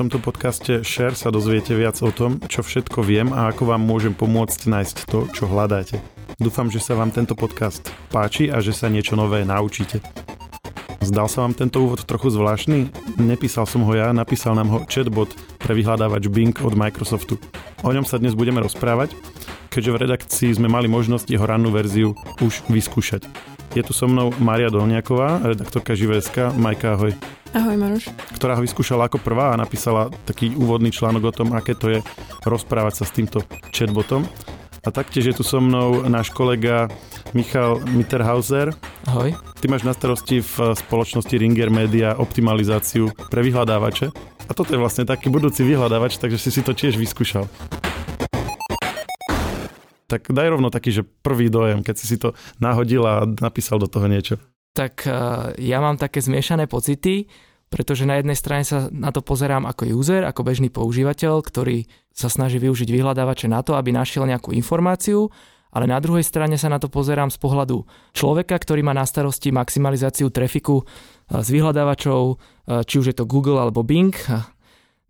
tomto podcaste Share sa dozviete viac o tom, čo všetko viem a ako vám môžem pomôcť nájsť to, čo hľadáte. Dúfam, že sa vám tento podcast páči a že sa niečo nové naučíte. Zdal sa vám tento úvod trochu zvláštny? Nepísal som ho ja, napísal nám ho chatbot pre vyhľadávač Bing od Microsoftu. O ňom sa dnes budeme rozprávať, keďže v redakcii sme mali možnosť jeho rannú verziu už vyskúšať. Je tu so mnou Mária Dolniaková, redaktorka Živeska. Majka, ahoj. Ahoj Maruš. Ktorá ho vyskúšala ako prvá a napísala taký úvodný článok o tom, aké to je rozprávať sa s týmto chatbotom. A taktiež je tu so mnou náš kolega Michal Mitterhauser. Ahoj. Ty máš na starosti v spoločnosti Ringer Media optimalizáciu pre vyhľadávače. A toto je vlastne taký budúci vyhľadávač, takže si si to tiež vyskúšal. Tak daj rovno taký, že prvý dojem, keď si si to nahodil a napísal do toho niečo tak eh, ja mám také zmiešané pocity, pretože na jednej strane sa na to pozerám ako user, ako bežný používateľ, ktorý sa snaží využiť vyhľadávače na to, aby našiel nejakú informáciu, ale na druhej strane sa na to pozerám z pohľadu človeka, ktorý má na starosti maximalizáciu trafiku eh, z vyhľadávačov, eh, či už je to Google alebo Bing.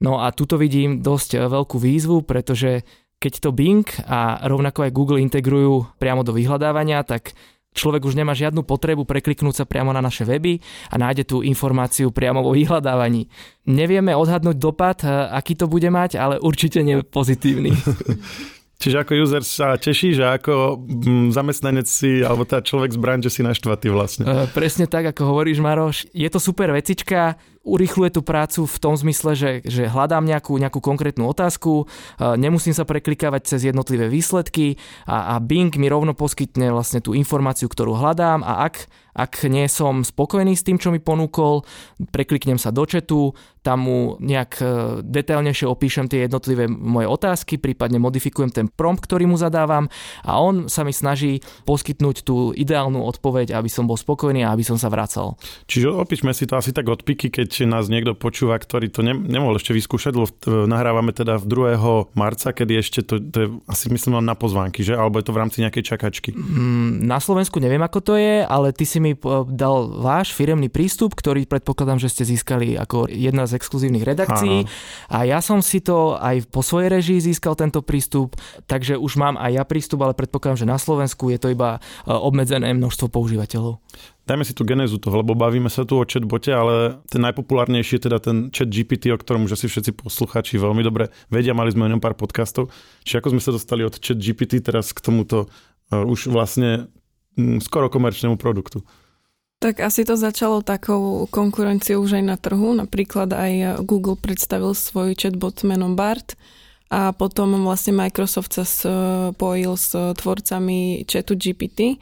No a tuto vidím dosť veľkú výzvu, pretože keď to Bing a rovnako aj Google integrujú priamo do vyhľadávania, tak Človek už nemá žiadnu potrebu prekliknúť sa priamo na naše weby a nájde tú informáciu priamo vo vyhľadávaní. Nevieme odhadnúť dopad, e, aký to bude mať, ale určite nie pozitívny. Čiže ako user sa teší, že ako mm, zamestnanec si, alebo tá človek z branže si naštvatý vlastne. E, presne tak, ako hovoríš Maroš. Je to super vecička, urychluje tú prácu v tom zmysle, že, že hľadám nejakú, nejakú konkrétnu otázku, nemusím sa preklikávať cez jednotlivé výsledky a, a Bing mi rovno poskytne vlastne tú informáciu, ktorú hľadám a ak, ak nie som spokojný s tým, čo mi ponúkol, prekliknem sa do četu, tam mu nejak e, detailnejšie opíšem tie jednotlivé moje otázky, prípadne modifikujem ten prompt, ktorý mu zadávam a on sa mi snaží poskytnúť tú ideálnu odpoveď, aby som bol spokojný a aby som sa vracal. Čiže opíšme si to asi tak od piky, keď keď nás niekto počúva, ktorý to ne, nemohol ešte vyskúšať, lebo nahrávame teda v 2. marca, kedy ešte to, to je asi myslím len na pozvánky, že? Alebo je to v rámci nejakej čakačky? Mm, na Slovensku neviem, ako to je, ale ty si mi dal váš firemný prístup, ktorý predpokladám, že ste získali ako jedna z exkluzívnych redakcií. Aha. A ja som si to aj po svojej režii získal tento prístup, takže už mám aj ja prístup, ale predpokladám, že na Slovensku je to iba e, obmedzené množstvo používateľov. Dajme si tú genézu toho, lebo bavíme sa tu o chatbote, ale ten najpopulárnejší je teda ten chat GPT, o ktorom už asi všetci poslucháči veľmi dobre vedia, mali sme o ňom pár podcastov. Čiže ako sme sa dostali od chat GPT teraz k tomuto uh, už vlastne um, skoro komerčnému produktu? Tak asi to začalo takou konkurenciou už aj na trhu. Napríklad aj Google predstavil svoj chatbot menom Bart a potom vlastne Microsoft sa spojil s tvorcami chatu GPT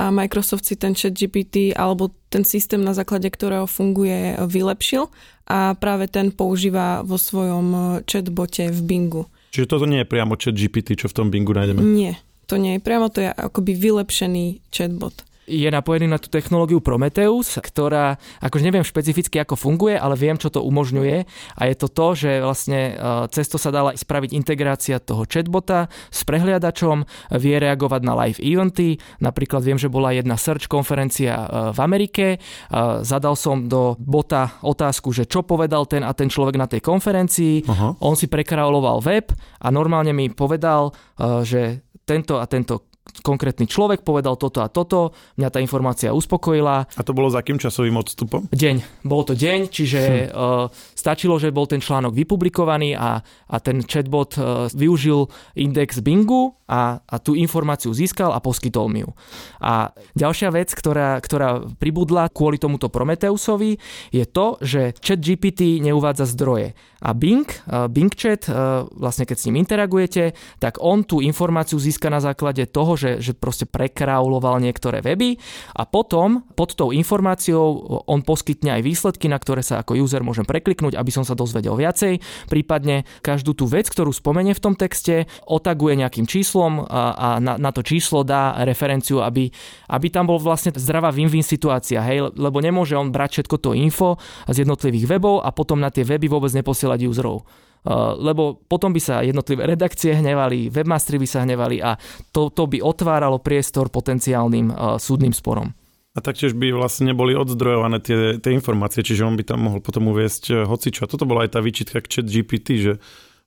a Microsoft si ten chat GPT alebo ten systém, na základe ktorého funguje, vylepšil a práve ten používa vo svojom chatbote v Bingu. Čiže toto nie je priamo chat GPT, čo v tom Bingu nájdeme? Nie, to nie je priamo, to je akoby vylepšený chatbot je napojený na tú technológiu Prometheus, ktorá, akože neviem špecificky ako funguje, ale viem, čo to umožňuje. A je to to, že vlastne e, cez to sa dala spraviť integrácia toho chatbota s prehliadačom, vie reagovať na live eventy, napríklad viem, že bola jedna search konferencia e, v Amerike, e, zadal som do bota otázku, že čo povedal ten a ten človek na tej konferencii, Aha. on si prekrauloval web a normálne mi povedal, že tento a tento konkrétny človek povedal toto a toto, mňa tá informácia uspokojila. A to bolo za akým časovým odstupom? Deň. Bolo to deň, čiže hm. uh, stačilo, že bol ten článok vypublikovaný a, a ten chatbot uh, využil index Bingu a, a tú informáciu získal a poskytol mi ju. A ďalšia vec, ktorá, ktorá pribudla kvôli tomuto Prometheusovi, je to, že chat GPT neuvádza zdroje. A Bing, uh, Bing chat, uh, vlastne keď s ním interagujete, tak on tú informáciu získa na základe toho, že, že proste prekrauloval niektoré weby a potom pod tou informáciou on poskytne aj výsledky, na ktoré sa ako user môžem prekliknúť, aby som sa dozvedel viacej. Prípadne každú tú vec, ktorú spomenie v tom texte, otaguje nejakým číslom a, a na, na to číslo dá referenciu, aby, aby tam bol vlastne zdravá win-win situácia, hej, lebo nemôže on brať všetko to info z jednotlivých webov a potom na tie weby vôbec neposielať userov. Eh, lebo potom by sa jednotlivé redakcie hnevali, webmastery by sa hnevali a to, to by otváralo priestor potenciálnym uh, súdnym sporom. A taktiež by vlastne neboli odzdrojované tie, tie informácie, čiže on by tam mohol potom uviesť eh, hocičo. A toto bola aj tá výčitka k chat GPT, že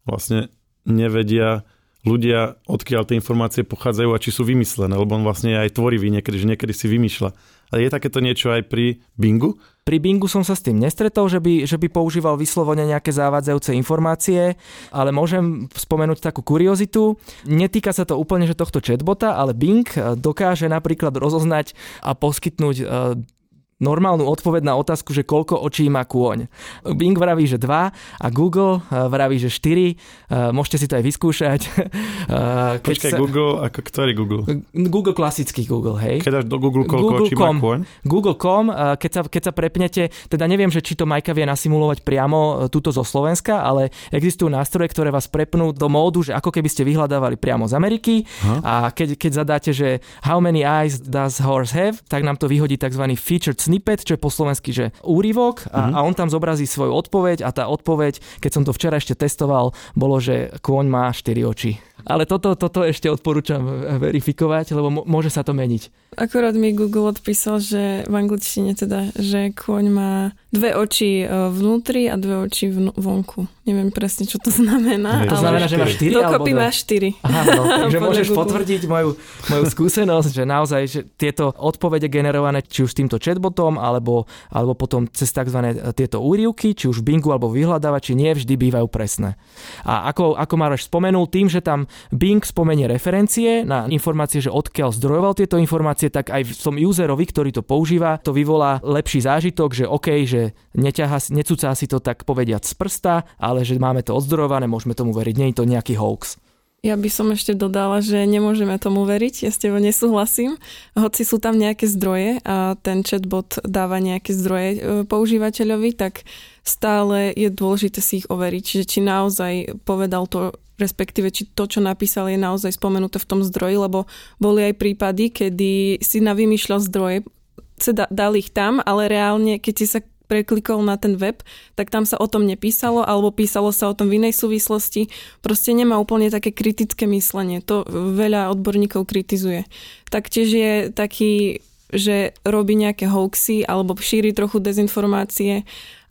vlastne nevedia ľudia, odkiaľ tie informácie pochádzajú a či sú vymyslené, lebo on vlastne aj tvorivý niekedy, že niekedy si vymýšľa. Je takéto niečo aj pri Bingu? Pri Bingu som sa s tým nestretol, že by, že by používal vyslovene nejaké závádzajúce informácie, ale môžem spomenúť takú kuriozitu. Netýka sa to úplne že tohto chatbota, ale Bing dokáže napríklad rozoznať a poskytnúť e, normálnu odpoveď na otázku, že koľko očí má kôň. Bing vraví, že 2 a Google eh, vraví, že 4. Eh, môžete si to aj vyskúšať. Eh, keď Počkaj, sa... Google, ako ktorý Google? Google, klasický Google, hej. Keď až do Google, koľko Google očí má kôň? Google.com, keď sa, keď sa prepnete, teda neviem, že či to Majka vie nasimulovať priamo túto zo Slovenska, ale existujú nástroje, ktoré vás prepnú do módu, že ako keby ste vyhľadávali priamo z Ameriky huh? a keď, keď zadáte, že how many eyes does horse have, tak nám to vyhodí tzv. featured snippet, čo je po slovensky, že úryvok a, mm-hmm. a on tam zobrazí svoju odpoveď a tá odpoveď, keď som to včera ešte testoval, bolo, že kôň má 4 oči. Ale toto, toto ešte odporúčam verifikovať, lebo môže sa to meniť. Akorát mi Google odpísal, že v angličtine teda, že kôň má dve oči e, vnútri a dve oči vonku. Neviem presne, čo to znamená. To ale znamená, že má štyri? Dokopy má štyri. Aha, no, takže môžeš Google. potvrdiť moju, moju skúsenosť, že naozaj že tieto odpovede generované či už týmto chatbotom, alebo, alebo potom cez tzv. tieto úrivky, či už v Bingu alebo vyhľadávači, nie vždy bývajú presné. A ako, ako Maroš spomenul, tým, že tam Bing spomenie referencie na informácie, že odkiaľ zdrojoval tieto informácie, tak aj v tom userovi, ktorý to používa, to vyvolá lepší zážitok, že OK, že neťaha, necúca si to tak povediať z prsta, ale že máme to odzdrojované, môžeme tomu veriť, nie je to nejaký hoax. Ja by som ešte dodala, že nemôžeme tomu veriť, ja s tebou nesúhlasím. Hoci sú tam nejaké zdroje a ten chatbot dáva nejaké zdroje e, používateľovi, tak stále je dôležité si ich overiť, že či naozaj povedal to, respektíve či to, čo napísal, je naozaj spomenuté v tom zdroji, lebo boli aj prípady, kedy si navymýšľal zdroje, dal ich tam, ale reálne, keď si sa preklikol na ten web, tak tam sa o tom nepísalo, alebo písalo sa o tom v inej súvislosti. Proste nemá úplne také kritické myslenie. To veľa odborníkov kritizuje. Taktiež je taký že robí nejaké hoaxy alebo šíri trochu dezinformácie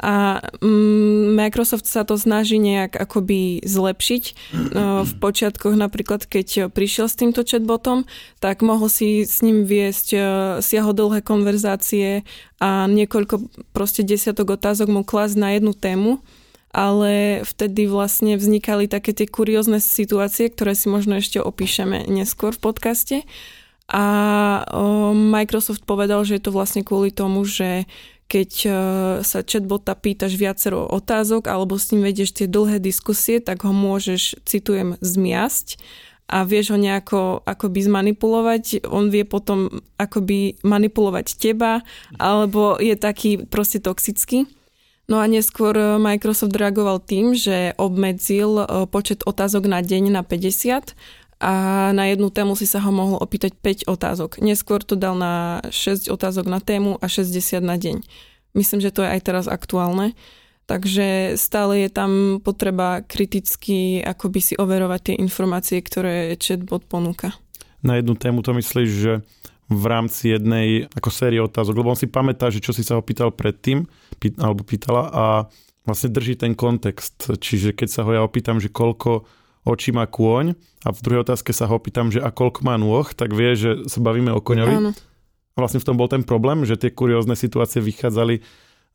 a mm, Microsoft sa to snaží nejak akoby zlepšiť. No, v počiatkoch napríklad, keď prišiel s týmto chatbotom, tak mohol si s ním viesť e, siahodlhé konverzácie a niekoľko proste desiatok otázok mu klásť na jednu tému ale vtedy vlastne vznikali také tie kuriózne situácie, ktoré si možno ešte opíšeme neskôr v podcaste a Microsoft povedal, že je to vlastne kvôli tomu, že keď e, sa chatbota pýtaš viacero otázok alebo s ním vedieš tie dlhé diskusie, tak ho môžeš, citujem, zmiasť a vieš ho nejako akoby zmanipulovať, on vie potom akoby manipulovať teba, alebo je taký proste toxický. No a neskôr Microsoft reagoval tým, že obmedzil e, počet otázok na deň na 50 a na jednu tému si sa ho mohol opýtať 5 otázok. Neskôr to dal na 6 otázok na tému a 60 na deň. Myslím, že to je aj teraz aktuálne. Takže stále je tam potreba kriticky akoby si overovať tie informácie, ktoré chatbot ponúka. Na jednu tému to myslíš, že v rámci jednej ako série otázok, lebo on si pamätá, že čo si sa ho pýtal predtým, pý, alebo pýtala a vlastne drží ten kontext. Čiže keď sa ho ja opýtam, že koľko oči má kôň a v druhej otázke sa ho pýtam, že a koľko má nôh, tak vie, že sa bavíme o koňovi. Áno. A vlastne v tom bol ten problém, že tie kuriózne situácie vychádzali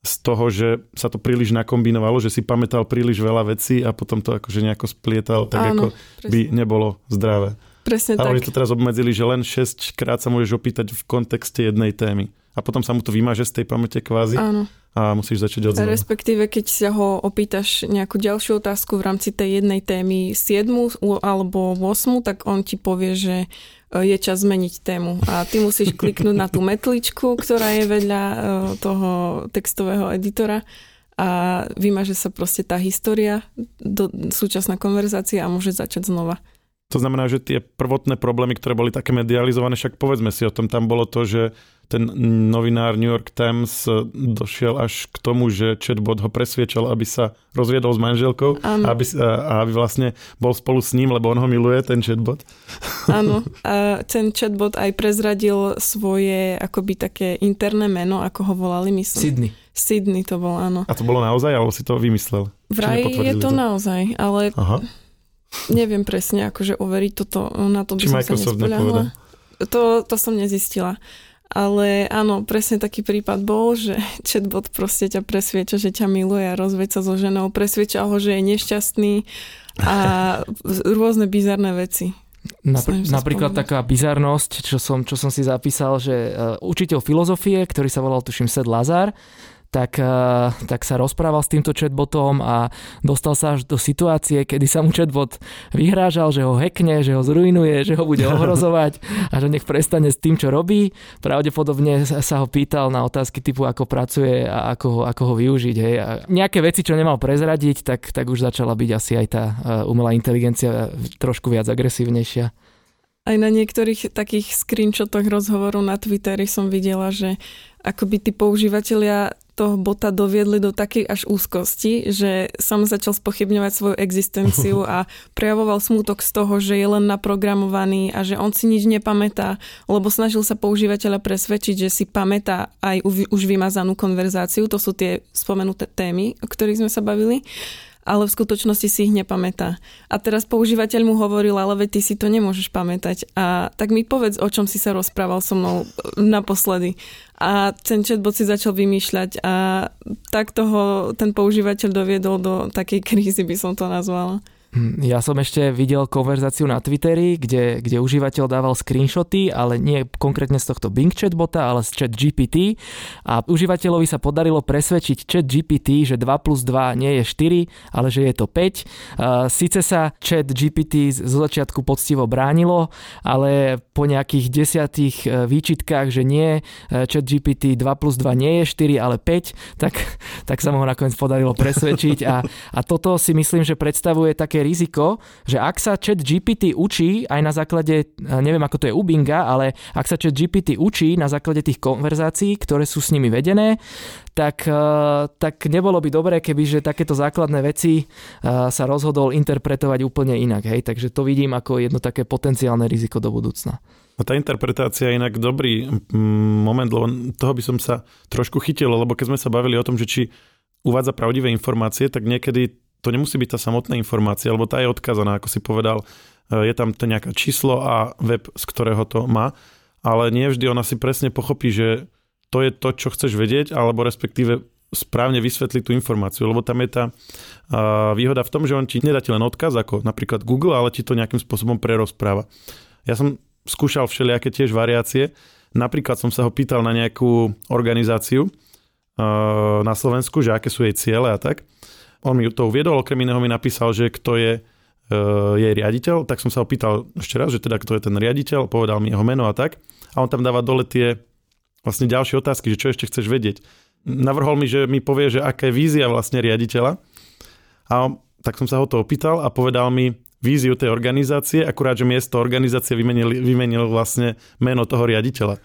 z toho, že sa to príliš nakombinovalo, že si pamätal príliš veľa vecí a potom to akože nejako splietal tak, Áno, ako presne. by nebolo zdravé. Presne Ale tak. oni to teraz obmedzili, že len 6 krát sa môžeš opýtať v kontexte jednej témy. A potom sa mu to vymaže z tej pamäte kvázi. Áno a musíš začať od znova. Respektíve, keď sa ho opýtaš nejakú ďalšiu otázku v rámci tej jednej témy 7 alebo 8, tak on ti povie, že e, je čas zmeniť tému. A ty musíš kliknúť na tú metličku, ktorá je vedľa e, toho textového editora a vymaže sa proste tá história, do, súčasná konverzácia a môže začať znova. To znamená, že tie prvotné problémy, ktoré boli také medializované, však povedzme si o tom, tam bolo to, že ten novinár New York Times došiel až k tomu, že chatbot ho presviečal, aby sa rozviedol s manželkou a aby, a aby vlastne bol spolu s ním, lebo on ho miluje, ten chatbot. Áno, a ten chatbot aj prezradil svoje akoby také interné meno, ako ho volali, myslím. Sydney. Sydney to bol, áno. A to bolo naozaj, alebo si to vymyslel? Vraj je to, to naozaj, ale Aha. neviem presne, akože overiť toto, na to by Či som Microsoft sa nespoľahla. To, to som nezistila. Ale áno, presne taký prípad bol, že chatbot proste ťa presvieča, že ťa miluje a rozvieť sa so ženou, presvieča ho, že je nešťastný a rôzne bizarné veci. Napr- napríklad spomenúť. taká bizarnosť, čo som, čo som si zapísal, že uh, učiteľ filozofie, ktorý sa volal tuším Sed Lazar, tak, eh, tak sa rozprával s týmto chatbotom a dostal sa až do situácie, kedy sa mu chatbot vyhrážal, že ho hekne, že ho zrujnuje, že ho bude ohrozovať a že nech prestane s tým, čo robí. Pravdepodobne sa ho pýtal na otázky typu, ako pracuje a ako ho, ako ho využiť. Hej. A nejaké veci, čo nemal prezradiť, tak, tak už začala byť asi aj tá eh, umelá inteligencia trošku viac agresívnejšia. Aj na niektorých takých screenshotoch rozhovoru na Twitteri som videla, že akoby tí používateľia toho bota doviedli do takej až úzkosti, že som začal spochybňovať svoju existenciu a prejavoval smutok z toho, že je len naprogramovaný a že on si nič nepamätá, lebo snažil sa používateľa presvedčiť, že si pamätá aj už vymazanú konverzáciu, to sú tie spomenuté témy, o ktorých sme sa bavili ale v skutočnosti si ich nepamätá. A teraz používateľ mu hovoril, ale veď ty si to nemôžeš pamätať. A tak mi povedz, o čom si sa rozprával so mnou naposledy. A ten chatbot si začal vymýšľať a tak toho ten používateľ doviedol do takej krízy, by som to nazvala. Hm, ja som ešte videl konverzáciu na Twitteri, kde, kde užívateľ dával screenshoty, ale nie konkrétne z tohto Bing chatbota, ale z chat GPT a užívateľovi sa podarilo presvedčiť chat GPT, že 2 plus 2 nie je 4, ale že je to 5. Sice sa chat GPT z začiatku poctivo bránilo, ale po nejakých desiatých e, výčitkách, že nie, e, chat GPT 2 plus 2 nie je 4, ale 5, tak, tak sa mu ho nakoniec podarilo presvedčiť a, a toto si myslím, že predstavuje také riziko, že ak sa chat GPT učí aj na základe, neviem ako to je u Binga, ale ak sa chat GPT učí na základe tých konverzácií, ktoré sú s nimi vedené, tak, e, tak nebolo by dobré, keby že takéto základné veci e, sa rozhodol interpretovať úplne inak. Hej? Takže to vidím ako jedno také potenciálne riziko do budúcna. A tá interpretácia je inak dobrý mm, moment, lebo toho by som sa trošku chytil, lebo keď sme sa bavili o tom, že či uvádza pravdivé informácie, tak niekedy to nemusí byť tá samotná informácia, lebo tá je odkazaná, ako si povedal, e, je tam to nejaké číslo a web, z ktorého to má, ale nie vždy ona si presne pochopí, že to je to, čo chceš vedieť, alebo respektíve správne vysvetliť tú informáciu, lebo tam je tá výhoda v tom, že on ti nedá ti len odkaz, ako napríklad Google, ale ti to nejakým spôsobom prerozpráva. Ja som skúšal všelijaké tiež variácie, napríklad som sa ho pýtal na nejakú organizáciu na Slovensku, že aké sú jej ciele a tak on mi to uviedol, okrem iného mi napísal, že kto je uh, jej riaditeľ, tak som sa ho pýtal ešte raz, že teda kto je ten riaditeľ, povedal mi jeho meno a tak. A on tam dáva dole tie vlastne ďalšie otázky, že čo ešte chceš vedieť. Navrhol mi, že mi povie, že aká je vízia vlastne riaditeľa. A on, tak som sa ho to opýtal a povedal mi víziu tej organizácie, akurát, že miesto organizácie vymenil, vymenil vlastne meno toho riaditeľa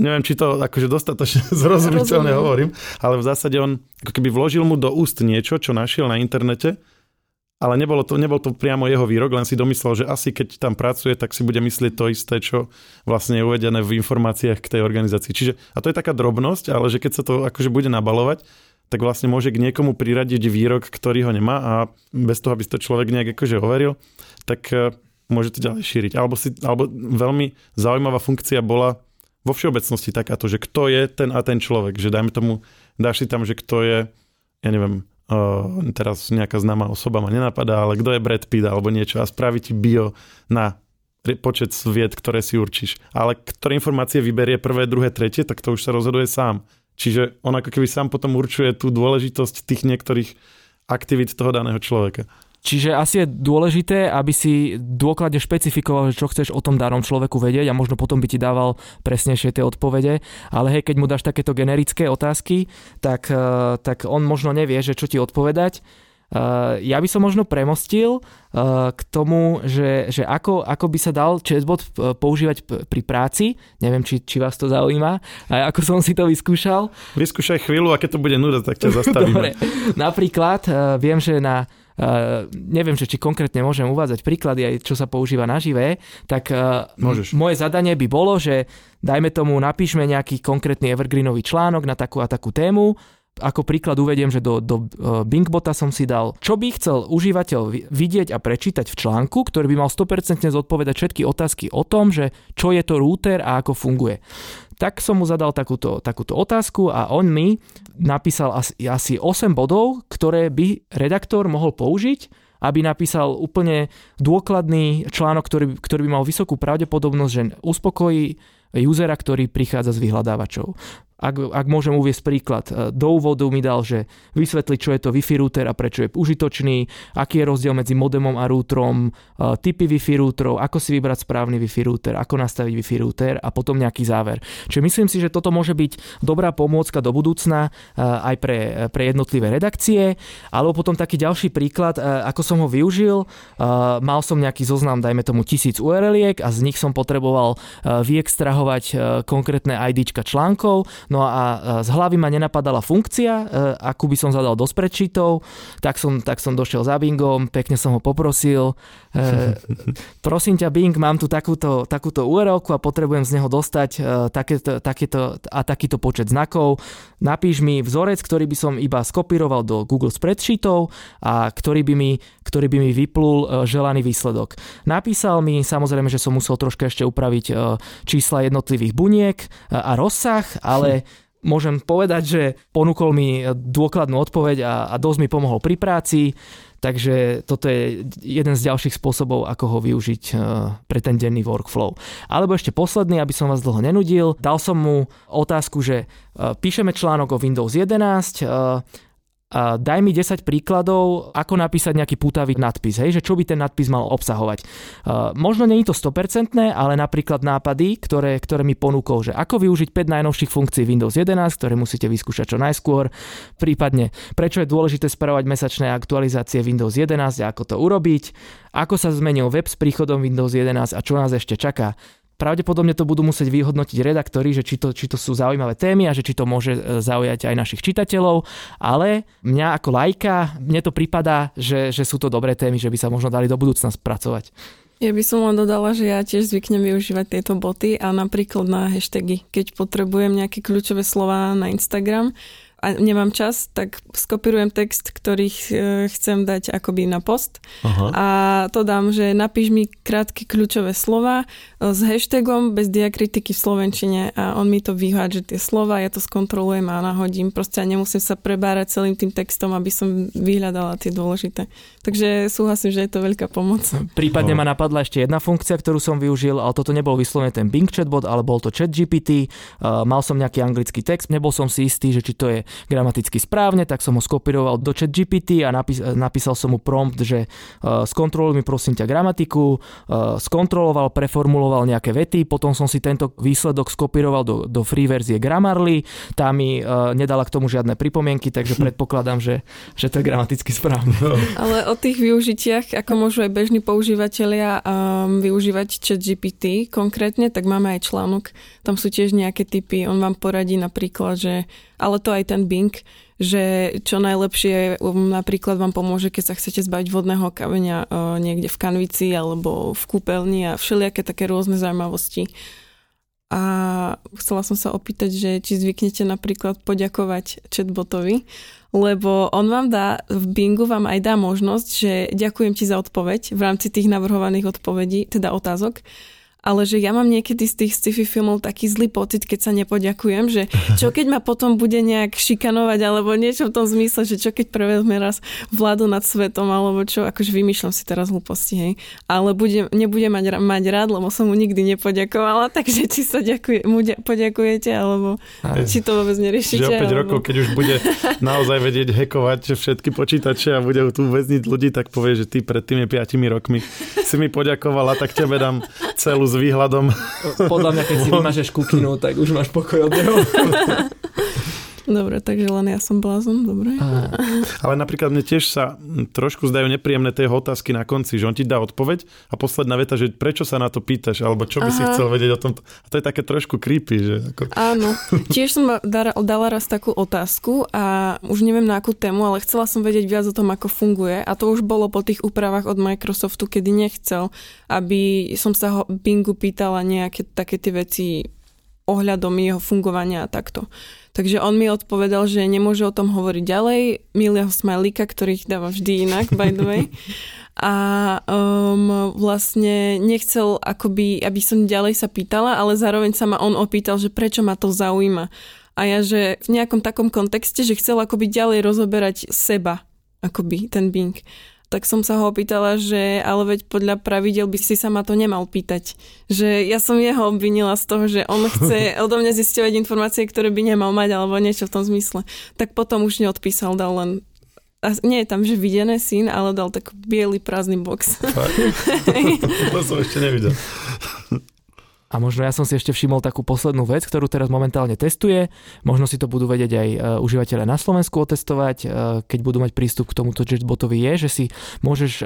neviem, či to akože dostatočne zrozumiteľne hovorím, ale v zásade on ako keby vložil mu do úst niečo, čo našiel na internete, ale nebolo to, nebol to priamo jeho výrok, len si domyslel, že asi keď tam pracuje, tak si bude myslieť to isté, čo vlastne je uvedené v informáciách k tej organizácii. Čiže, a to je taká drobnosť, ale že keď sa to akože bude nabalovať, tak vlastne môže k niekomu priradiť výrok, ktorý ho nemá a bez toho, aby to človek nejak akože overil, tak eh, môže to ďalej šíriť. Alebo, si, alebo veľmi zaujímavá funkcia bola vo všeobecnosti takáto, že kto je ten a ten človek, že dajme tomu, dáš si tam, že kto je, ja neviem, uh, teraz nejaká známa osoba ma nenapadá, ale kto je Brad Pitt alebo niečo a spraví ti bio na počet vied, ktoré si určíš. Ale ktoré informácie vyberie prvé, druhé, tretie, tak to už sa rozhoduje sám. Čiže on ako keby sám potom určuje tú dôležitosť tých niektorých aktivít toho daného človeka. Čiže asi je dôležité, aby si dôkladne špecifikoval, čo chceš o tom danom človeku vedieť a možno potom by ti dával presnejšie tie odpovede. Ale hej, keď mu dáš takéto generické otázky, tak, eh, tak on možno nevie, že čo ti odpovedať ja by som možno premostil k tomu, že, že ako, ako by sa dal chatbot používať pri práci. Neviem, či, či vás to zaujíma. A ako som si to vyskúšal. Vyskúšaj chvíľu a keď to bude nuda, tak ťa zastavíme. Dobre. Napríklad viem, že na Uh, neviem, že či konkrétne môžem uvádzať príklady aj čo sa používa na živé, tak uh, Môžeš. moje zadanie by bolo, že dajme tomu, napíšme nejaký konkrétny evergreenový článok na takú a takú tému ako príklad uvediem, že do, do e, Bingbota som si dal, čo by chcel užívateľ vidieť a prečítať v článku, ktorý by mal 100% zodpovedať všetky otázky o tom, že čo je to router a ako funguje. Tak som mu zadal takúto, takúto otázku a on mi napísal asi, asi 8 bodov, ktoré by redaktor mohol použiť, aby napísal úplne dôkladný článok, ktorý, ktorý by mal vysokú pravdepodobnosť, že uspokojí usera, ktorý prichádza z vyhľadávačov ak, ak môžem uviesť príklad, e, do úvodu mi dal, že vysvetliť, čo je to Wi-Fi router a prečo je užitočný, aký je rozdiel medzi modemom a routerom, e, typy Wi-Fi routerov, ako si vybrať správny Wi-Fi router, ako nastaviť Wi-Fi router a potom nejaký záver. Čiže myslím si, že toto môže byť dobrá pomôcka do budúcna e, aj pre, pre jednotlivé redakcie, alebo potom taký ďalší príklad, ako som ho využil, mal som nejaký zoznam, dajme tomu tisíc URL-iek a z nich som potreboval vyextrahovať konkrétne IDčka článkov, No a z hlavy ma nenapadala funkcia, e, akú by som zadal do spreadsheetov, tak som, tak som došiel za Bingom, pekne som ho poprosil. E, prosím ťa Bing, mám tu takúto, takúto url a potrebujem z neho dostať e, takéto, takéto a takýto počet znakov. Napíš mi vzorec, ktorý by som iba skopíroval do Google spreadsheetov a ktorý by mi, ktorý by mi vyplul želaný výsledok. Napísal mi, samozrejme, že som musel troška ešte upraviť čísla jednotlivých buniek a rozsah, ale môžem povedať, že ponúkol mi dôkladnú odpoveď a, a dosť mi pomohol pri práci, takže toto je jeden z ďalších spôsobov, ako ho využiť e, pre ten denný workflow. Alebo ešte posledný, aby som vás dlho nenudil, dal som mu otázku, že e, píšeme článok o Windows 11, daj mi 10 príkladov, ako napísať nejaký pútavý nadpis, hej, že čo by ten nadpis mal obsahovať. možno nie je to 100%, ale napríklad nápady, ktoré, ktoré mi ponúkol, že ako využiť 5 najnovších funkcií Windows 11, ktoré musíte vyskúšať čo najskôr, prípadne prečo je dôležité spravovať mesačné aktualizácie Windows 11 a ako to urobiť, ako sa zmenil web s príchodom Windows 11 a čo nás ešte čaká. Pravdepodobne to budú musieť vyhodnotiť redaktori, že či to, či to sú zaujímavé témy a že či to môže e, zaujať aj našich čitateľov, ale mňa ako lajka, mne to prípada, že, že sú to dobré témy, že by sa možno dali do budúcna spracovať. Ja by som len dodala, že ja tiež zvyknem využívať tieto boty a napríklad na hashtagy. Keď potrebujem nejaké kľúčové slova na Instagram, a nemám čas, tak skopírujem text, ktorý chcem dať akoby na post Aha. a to dám, že napíš mi krátke kľúčové slova e, s hashtagom bez diakritiky v slovenčine a on mi to vyhádže tie slova, ja to skontrolujem a nahodím. Proste ja nemusím sa prebárať celým tým textom, aby som vyhľadala tie dôležité. Takže súhlasím, že je to veľká pomoc. Prípadne ma napadla ešte jedna funkcia, ktorú som využil, ale toto nebol vyslovene ten Bing chatbot, ale bol to chat GPT. Uh, mal som nejaký anglický text, nebol som si istý, že či to je gramaticky správne, tak som ho skopíroval do chat GPT a napís- napísal som mu prompt, že uh, skontroluj mi prosím ťa gramatiku, uh, skontroloval, preformuloval nejaké vety, potom som si tento výsledok skopíroval do, do free verzie Grammarly, tá mi uh, nedala k tomu žiadne pripomienky, takže predpokladám, že, že to je gramaticky správne. No. Ale o tých využitiach, ako môžu aj bežní používateľia um, využívať chat GPT konkrétne, tak máme aj článok, tam sú tiež nejaké typy, on vám poradí napríklad, že ale to aj ten Bing, že čo najlepšie napríklad vám pomôže, keď sa chcete zbaviť vodného kameňa uh, niekde v kanvici alebo v kúpeľni a všelijaké také rôzne zaujímavosti. A chcela som sa opýtať, že či zvyknete napríklad poďakovať chatbotovi, lebo on vám dá, v Bingu vám aj dá možnosť, že ďakujem ti za odpoveď v rámci tých navrhovaných odpovedí, teda otázok ale že ja mám niekedy z tých sci-fi filmov taký zlý pocit, keď sa nepoďakujem, že čo keď ma potom bude nejak šikanovať alebo niečo v tom zmysle, že čo keď prevezme raz vládu nad svetom alebo čo, akože vymýšľam si teraz hlúposti, hej. Ale bude, nebude mať, mať rád, lebo som mu nikdy nepoďakovala, takže či sa ďakuje, mu poďakujete alebo Aj. či to vôbec neriešite. Že o 5 alebo... rokov, keď už bude naozaj vedieť hekovať všetky počítače a bude tu väzniť ľudí, tak povie, že ty pred tými 5 rokmi si mi poďakovala, tak tebe dám celú s výhľadom. Podľa mňa, keď si vymažeš kukinu, tak už máš pokoj od neho. Dobre, takže len ja som blázon, dobre. A, Ale napríklad mne tiež sa trošku zdajú nepríjemné tie otázky na konci, že on ti dá odpoveď a posledná veta, že prečo sa na to pýtaš, alebo čo by si Aha. chcel vedieť o tom. A to je také trošku creepy, že ako... Áno, tiež som dala, dala raz takú otázku a už neviem na akú tému, ale chcela som vedieť viac o tom, ako funguje a to už bolo po tých úpravách od Microsoftu, kedy nechcel, aby som sa ho Bingu pýtala nejaké také tie veci ohľadom jeho fungovania a takto. Takže on mi odpovedal, že nemôže o tom hovoriť ďalej. Milého Smajlíka, ktorý ich dáva vždy inak, by the way. A um, vlastne nechcel, akoby, aby som ďalej sa pýtala, ale zároveň sa ma on opýtal, že prečo ma to zaujíma. A ja, že v nejakom takom kontexte, že chcel akoby ďalej rozoberať seba, akoby ten Bing. Tak som sa ho opýtala, že ale veď podľa pravidel by si sa ma to nemal pýtať. Že ja som jeho obvinila z toho, že on chce odo mňa zisťovať informácie, ktoré by nemal mať, alebo niečo v tom zmysle. Tak potom už neodpísal, dal len a nie je tam, že videné syn, ale dal tak biely prázdny box. To som ešte nevidel. A možno ja som si ešte všimol takú poslednú vec, ktorú teraz momentálne testuje. Možno si to budú vedieť aj e, užívateľe na Slovensku otestovať, e, keď budú mať prístup k tomuto chatbotovi je, že si môžeš e,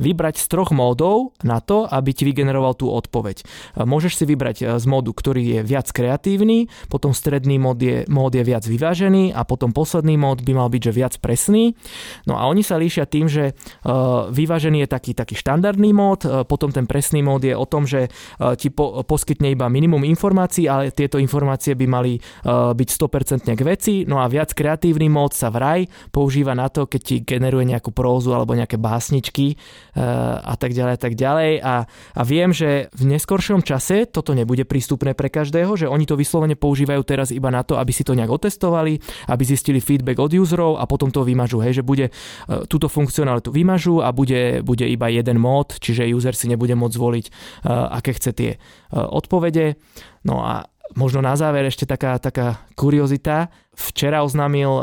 vybrať z troch módov na to, aby ti vygeneroval tú odpoveď. Môžeš si vybrať z módu, ktorý je viac kreatívny, potom stredný mód je, mód je viac vyvážený a potom posledný mód by mal byť, že viac presný. No a oni sa líšia tým, že vyvážený je taký, taký štandardný mód, potom ten presný mód je o tom, že ti po, poskytne iba minimum informácií, ale tieto informácie by mali uh, byť 100% k veci, no a viac kreatívny mód sa vraj používa na to, keď ti generuje nejakú prózu alebo nejaké básničky uh, a tak ďalej a tak ďalej. A, a viem, že v neskoršom čase toto nebude prístupné pre každého, že oni to vyslovene používajú teraz iba na to, aby si to nejak otestovali, aby zistili feedback od userov a potom to vymažú, hej, že bude uh, túto funkcionalitu vymažú a bude, bude iba jeden mód, čiže user si nebude môcť zvoliť, aké chce tie odpovede. No a možno na záver ešte taká, taká kuriozita. Včera oznámil uh,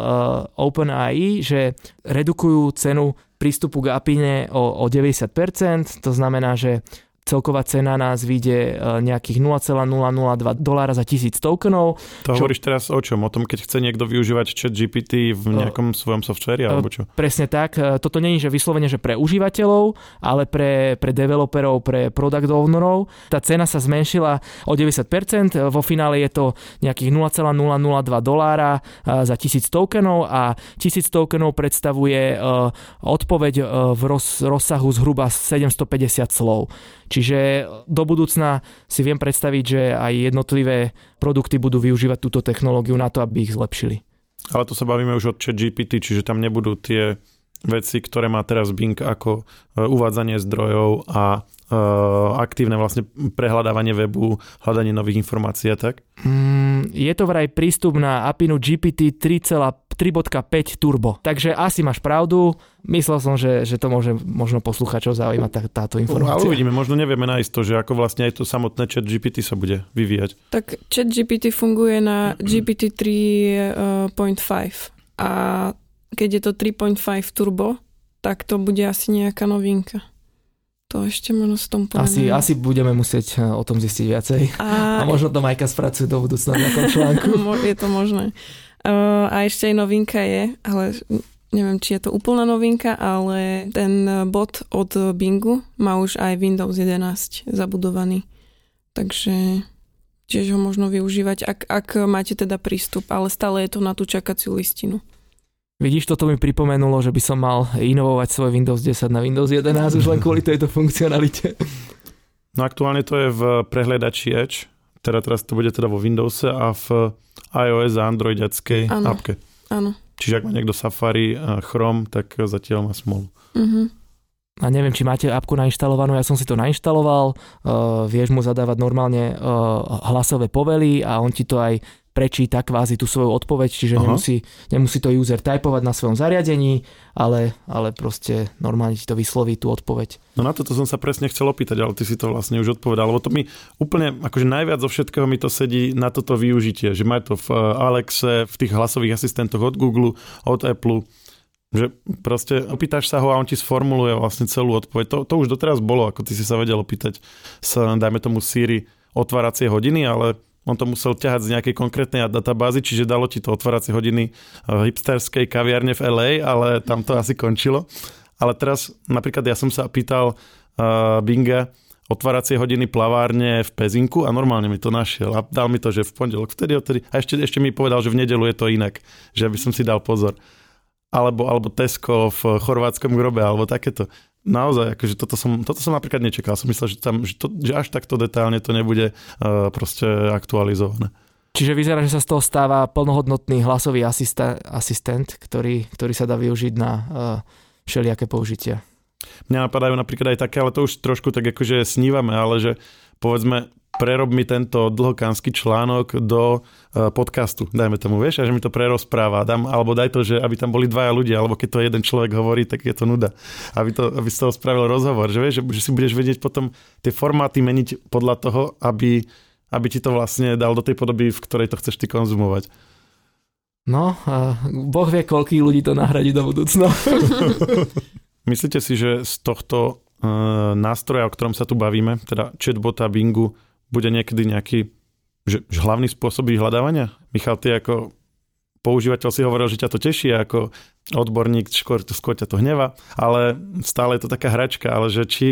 OpenAI, že redukujú cenu prístupu k API o, o 90%, to znamená, že celková cena nás vyjde uh, nejakých 0,002 dolára za tisíc tokenov. To Čo- hovoríš teraz o čom? O tom, keď chce niekto využívať chat GPT v nejakom svojom softveri, alebo čo? Presne tak. E, Toto není, že vyslovene, že pre užívateľov, ale pre, pre developerov, pre product ownerov. Tá cena sa zmenšila o 90%, vo finále je to nejakých 0,002 dolára e, za 1000 tokenov a 1000 tokenov predstavuje e, odpoveď e, v roz, rozsahu zhruba 750 slov. Čiže do budúcna si viem predstaviť, že aj jednotlivé produkty budú využívať túto technológiu na to, aby ich zlepšili. Ale tu sa bavíme už od chat GPT, čiže tam nebudú tie veci, ktoré má teraz Bing ako e, uvádzanie zdrojov a e, aktívne vlastne prehľadávanie webu, hľadanie nových informácií a tak. Mm, je to vraj prístup na APINu GPT 3,3.5 Turbo. Takže asi máš pravdu. Myslel som, že, že to môže možno posluchačov zaujímať tá, táto Ale informácia. uvidíme, možno nevieme nájsť to, že ako vlastne aj to samotné chat GPT sa bude vyvíjať. Tak chat GPT funguje na GPT 3.5 a keď je to 3.5 turbo, tak to bude asi nejaká novinka. To ešte možno s tom Asi, povieme. asi budeme musieť e, o tom zistiť viacej. A, A možno to Majka spracuje do budúcna v nejakom článku. Je to možné. Uh, a ešte aj novinka je, ale neviem, či je to úplná novinka, ale ten bot od Bingu má už aj Windows 11 zabudovaný. Takže tiež ho možno využívať, ak, ak máte teda prístup, ale stále je to na tú čakaciu listinu. Vidíš, toto mi pripomenulo, že by som mal inovovať svoj Windows 10 na Windows 11 už len kvôli tejto funkcionalite. No aktuálne to je v prehliadači Edge, teda teraz to bude teda vo Windowse a v iOS a Androidiackej Áno. appke. Áno. Čiže ak má niekto Safari a Chrome, tak zatiaľ má smolu. Mhm. A neviem, či máte apku nainštalovanú, ja som si to nainštaloval, uh, vieš mu zadávať normálne uh, hlasové povely a on ti to aj prečíta kvázi tú svoju odpoveď, čiže Aha. nemusí, nemusí to user typovať na svojom zariadení, ale, ale proste normálne ti to vysloví tú odpoveď. No na toto som sa presne chcel opýtať, ale ty si to vlastne už odpovedal, lebo to mi úplne, akože najviac zo všetkého mi to sedí na toto využitie, že má to v eh, Alexe, v tých hlasových asistentoch od Google, od Apple, že proste opýtaš sa ho a on ti sformuluje vlastne celú odpoveď. To, to už doteraz bolo, ako ty si sa vedel opýtať sa, dajme tomu Siri, otváracie hodiny, ale on to musel ťahať z nejakej konkrétnej databázy, čiže dalo ti to otváracie hodiny hipsterskej kaviarne v LA, ale tam to asi končilo. Ale teraz napríklad ja som sa pýtal uh, Binga, otváracie hodiny plavárne v Pezinku a normálne mi to našiel a dal mi to, že v pondelok, vtedy, vtedy. A ešte, ešte mi povedal, že v nedelu je to inak, že by som si dal pozor. Alebo, alebo Tesco v chorvátskom grobe, alebo takéto. Naozaj, akože toto som, toto som napríklad nečakal. Som myslel, že, tam, že, to, že až takto detailne to nebude uh, proste aktualizované. Čiže vyzerá, že sa z toho stáva plnohodnotný hlasový asista- asistent, ktorý, ktorý sa dá využiť na uh, všelijaké použitia. Mňa napadajú napríklad aj také, ale to už trošku tak akože snívame, ale že povedzme prerob mi tento dlhokánsky článok do uh, podcastu, dajme tomu, vieš, a že mi to prerozpráva, dám, alebo daj to, že aby tam boli dvaja ľudia, alebo keď to jeden človek hovorí, tak je to nuda. Aby, to, aby z toho spravil rozhovor, že vieš, že, že si budeš vedieť potom tie formáty meniť podľa toho, aby, aby ti to vlastne dal do tej podoby, v ktorej to chceš ty konzumovať. No, uh, Boh vie, koľkých ľudí to nahradí do budúcna. Myslíte si, že z tohto uh, nástroja, o ktorom sa tu bavíme, teda chatbota Bingu, bude niekedy nejaký že, že hlavný spôsob vyhľadávania? Michal, ty ako používateľ si hovoril, že ťa to teší, ako odborník skôr, skôr ťa to hneva, ale stále je to taká hračka, ale že či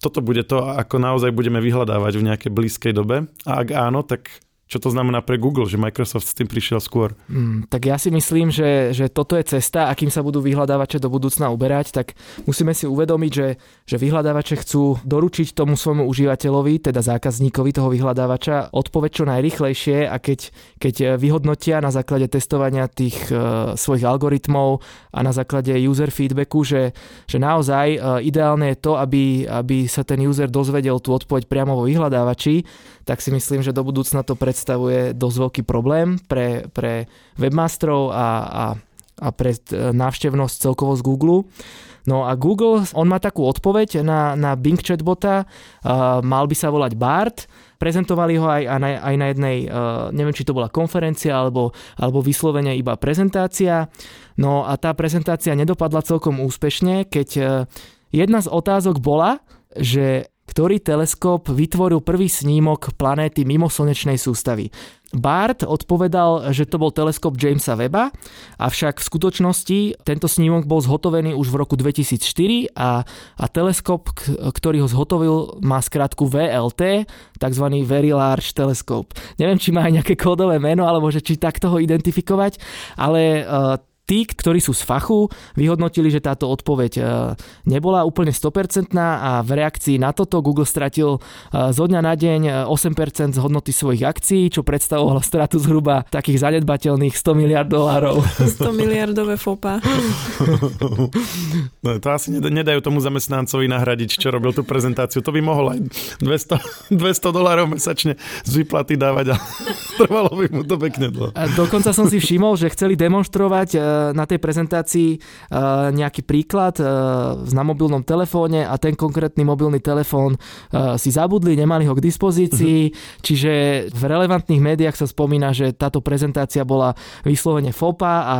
toto bude to, ako naozaj budeme vyhľadávať v nejakej blízkej dobe a ak áno, tak čo to znamená pre Google, že Microsoft s tým prišiel skôr? Mm, tak ja si myslím, že, že toto je cesta, akým sa budú vyhľadávače do budúcna uberať, tak musíme si uvedomiť, že, že vyhľadávače chcú doručiť tomu svojmu užívateľovi, teda zákazníkovi toho vyhľadávača, odpoveď čo najrychlejšie a keď, keď vyhodnotia na základe testovania tých uh, svojich algoritmov a na základe user feedbacku, že, že naozaj uh, ideálne je to, aby, aby sa ten user dozvedel tú odpoveď priamo vo vyhľadávači, tak si myslím, že do budúcna to predstavuje dosť veľký problém pre, pre webmasterov a, a, a pre e, návštevnosť celkovo z Google. No a Google, on má takú odpoveď na, na Bing chatbota, uh, mal by sa volať Bart, prezentovali ho aj, aj, na, aj na jednej, uh, neviem či to bola konferencia alebo, alebo vyslovene iba prezentácia. No a tá prezentácia nedopadla celkom úspešne, keď uh, jedna z otázok bola, že ktorý teleskop vytvoril prvý snímok planéty mimo slnečnej sústavy. Bart odpovedal, že to bol teleskop Jamesa Weba, avšak v skutočnosti tento snímok bol zhotovený už v roku 2004 a, a teleskop, ktorý ho zhotovil, má skratku VLT, tzv. Very Large Telescope. Neviem, či má aj nejaké kódové meno, alebo že či takto ho identifikovať, ale uh, tí, ktorí sú z fachu, vyhodnotili, že táto odpoveď e, nebola úplne 100% a v reakcii na toto Google stratil e, zo dňa na deň 8% e, z hodnoty svojich akcií, čo predstavovalo stratu zhruba takých zanedbateľných 100 miliard dolárov. 100 miliardové fopa. No, to asi nedajú tomu zamestnancovi nahradiť, čo robil tú prezentáciu. To by mohol aj 200, 200 dolárov mesačne z výplaty dávať a trvalo by mu to pekne dlho. A dokonca som si všimol, že chceli demonstrovať na tej prezentácii e, nejaký príklad e, na mobilnom telefóne a ten konkrétny mobilný telefón e, si zabudli, nemali ho k dispozícii, uh-huh. čiže v relevantných médiách sa spomína, že táto prezentácia bola vyslovene FOPA a,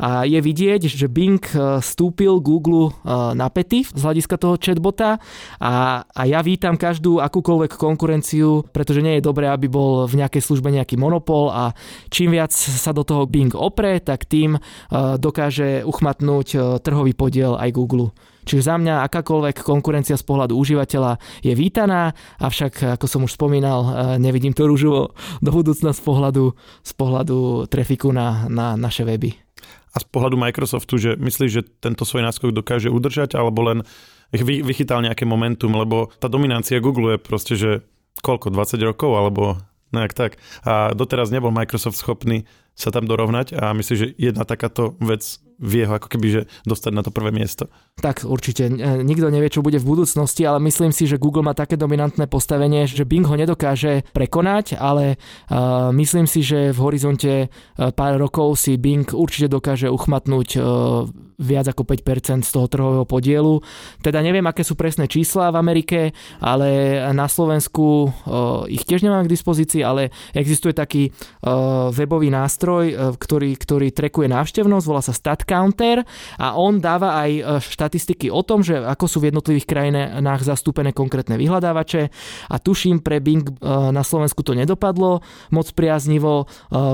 a je vidieť, že Bing stúpil Google na pety z hľadiska toho chatbota. A, a ja vítam každú akúkoľvek konkurenciu, pretože nie je dobré, aby bol v nejakej službe nejaký monopol. A čím viac sa do toho Bing opre, tak tým dokáže uchmatnúť e, trhový podiel aj Google. Čiže za mňa akákoľvek konkurencia z pohľadu užívateľa je vítaná, avšak ako som už spomínal, nevidím to rúžovo do budúcna z pohľadu, z pohľadu trafiku na, na naše weby. A z pohľadu Microsoftu, že myslíš, že tento svoj náskok dokáže udržať, alebo len vychytal nejaké momentum, lebo tá dominancia Google je proste, že koľko, 20 rokov, alebo nejak tak. A doteraz nebol Microsoft schopný sa tam dorovnať a myslím, že jedna takáto vec vie ho ako keby že dostať na to prvé miesto. Tak určite. Nikto nevie, čo bude v budúcnosti, ale myslím si, že Google má také dominantné postavenie, že Bing ho nedokáže prekonať, ale uh, myslím si, že v horizonte uh, pár rokov si Bing určite dokáže uchmatnúť viac ako 5% z toho trhového podielu. Teda neviem, aké sú presné čísla v Amerike, ale na Slovensku ich tiež nemám k dispozícii, ale existuje taký webový nástroj, e, ktorý, ktorý trekuje návštevnosť, volá sa StatCounter a on dáva aj e, štatistiky o tom, že ako sú v jednotlivých krajinách zastúpené konkrétne vyhľadávače a tuším pre Bing na Slovensku to nedopadlo moc priaznivo,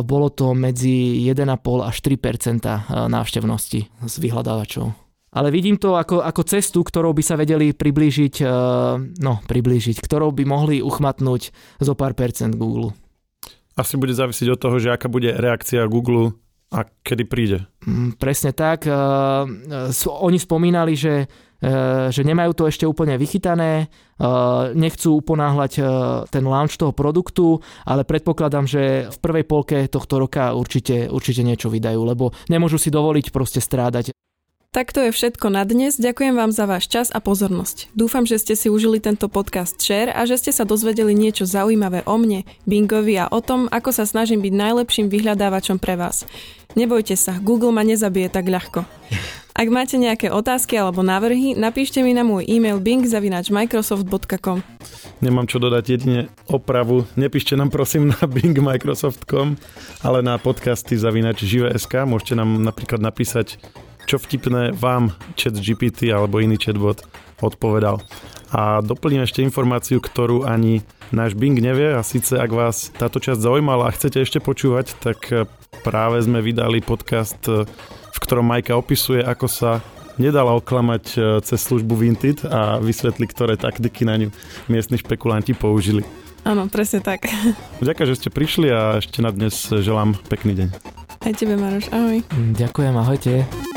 bolo to medzi 1,5 až 3% návštevnosti z vyhľadávačov. Ale vidím to ako, ako cestu, ktorou by sa vedeli priblížiť, no priblížiť, ktorou by mohli uchmatnúť zo pár percent Google. Asi bude závisieť od toho, že aká bude reakcia Google a kedy príde. Mm, presne tak. Oni spomínali, že, že nemajú to ešte úplne vychytané, nechcú uponáhľať ten launch toho produktu, ale predpokladám, že v prvej polke tohto roka určite, určite niečo vydajú, lebo nemôžu si dovoliť proste strádať. Tak to je všetko na dnes. Ďakujem vám za váš čas a pozornosť. Dúfam, že ste si užili tento podcast Share a že ste sa dozvedeli niečo zaujímavé o mne, Bingovi a o tom, ako sa snažím byť najlepším vyhľadávačom pre vás. Nebojte sa, Google ma nezabije tak ľahko. Ak máte nejaké otázky alebo návrhy, napíšte mi na môj e-mail bing.microsoft.com Nemám čo dodať, jedine opravu. Nepíšte nám prosím na bingmicrosoft.com, ale na podcasty zavinač žive.sk. Môžete nám napríklad napísať čo vtipné vám chat GPT alebo iný chatbot odpovedal. A doplním ešte informáciu, ktorú ani náš Bing nevie a síce ak vás táto časť zaujímala a chcete ešte počúvať, tak práve sme vydali podcast, v ktorom Majka opisuje, ako sa nedala oklamať e, cez službu Vinted a vysvetli, ktoré taktiky na ňu miestni špekulanti použili. Áno, presne tak. Ďakujem, že ste prišli a ešte na dnes želám pekný deň. Aj tebe, Maroš. Ahoj. Ďakujem, ahojte.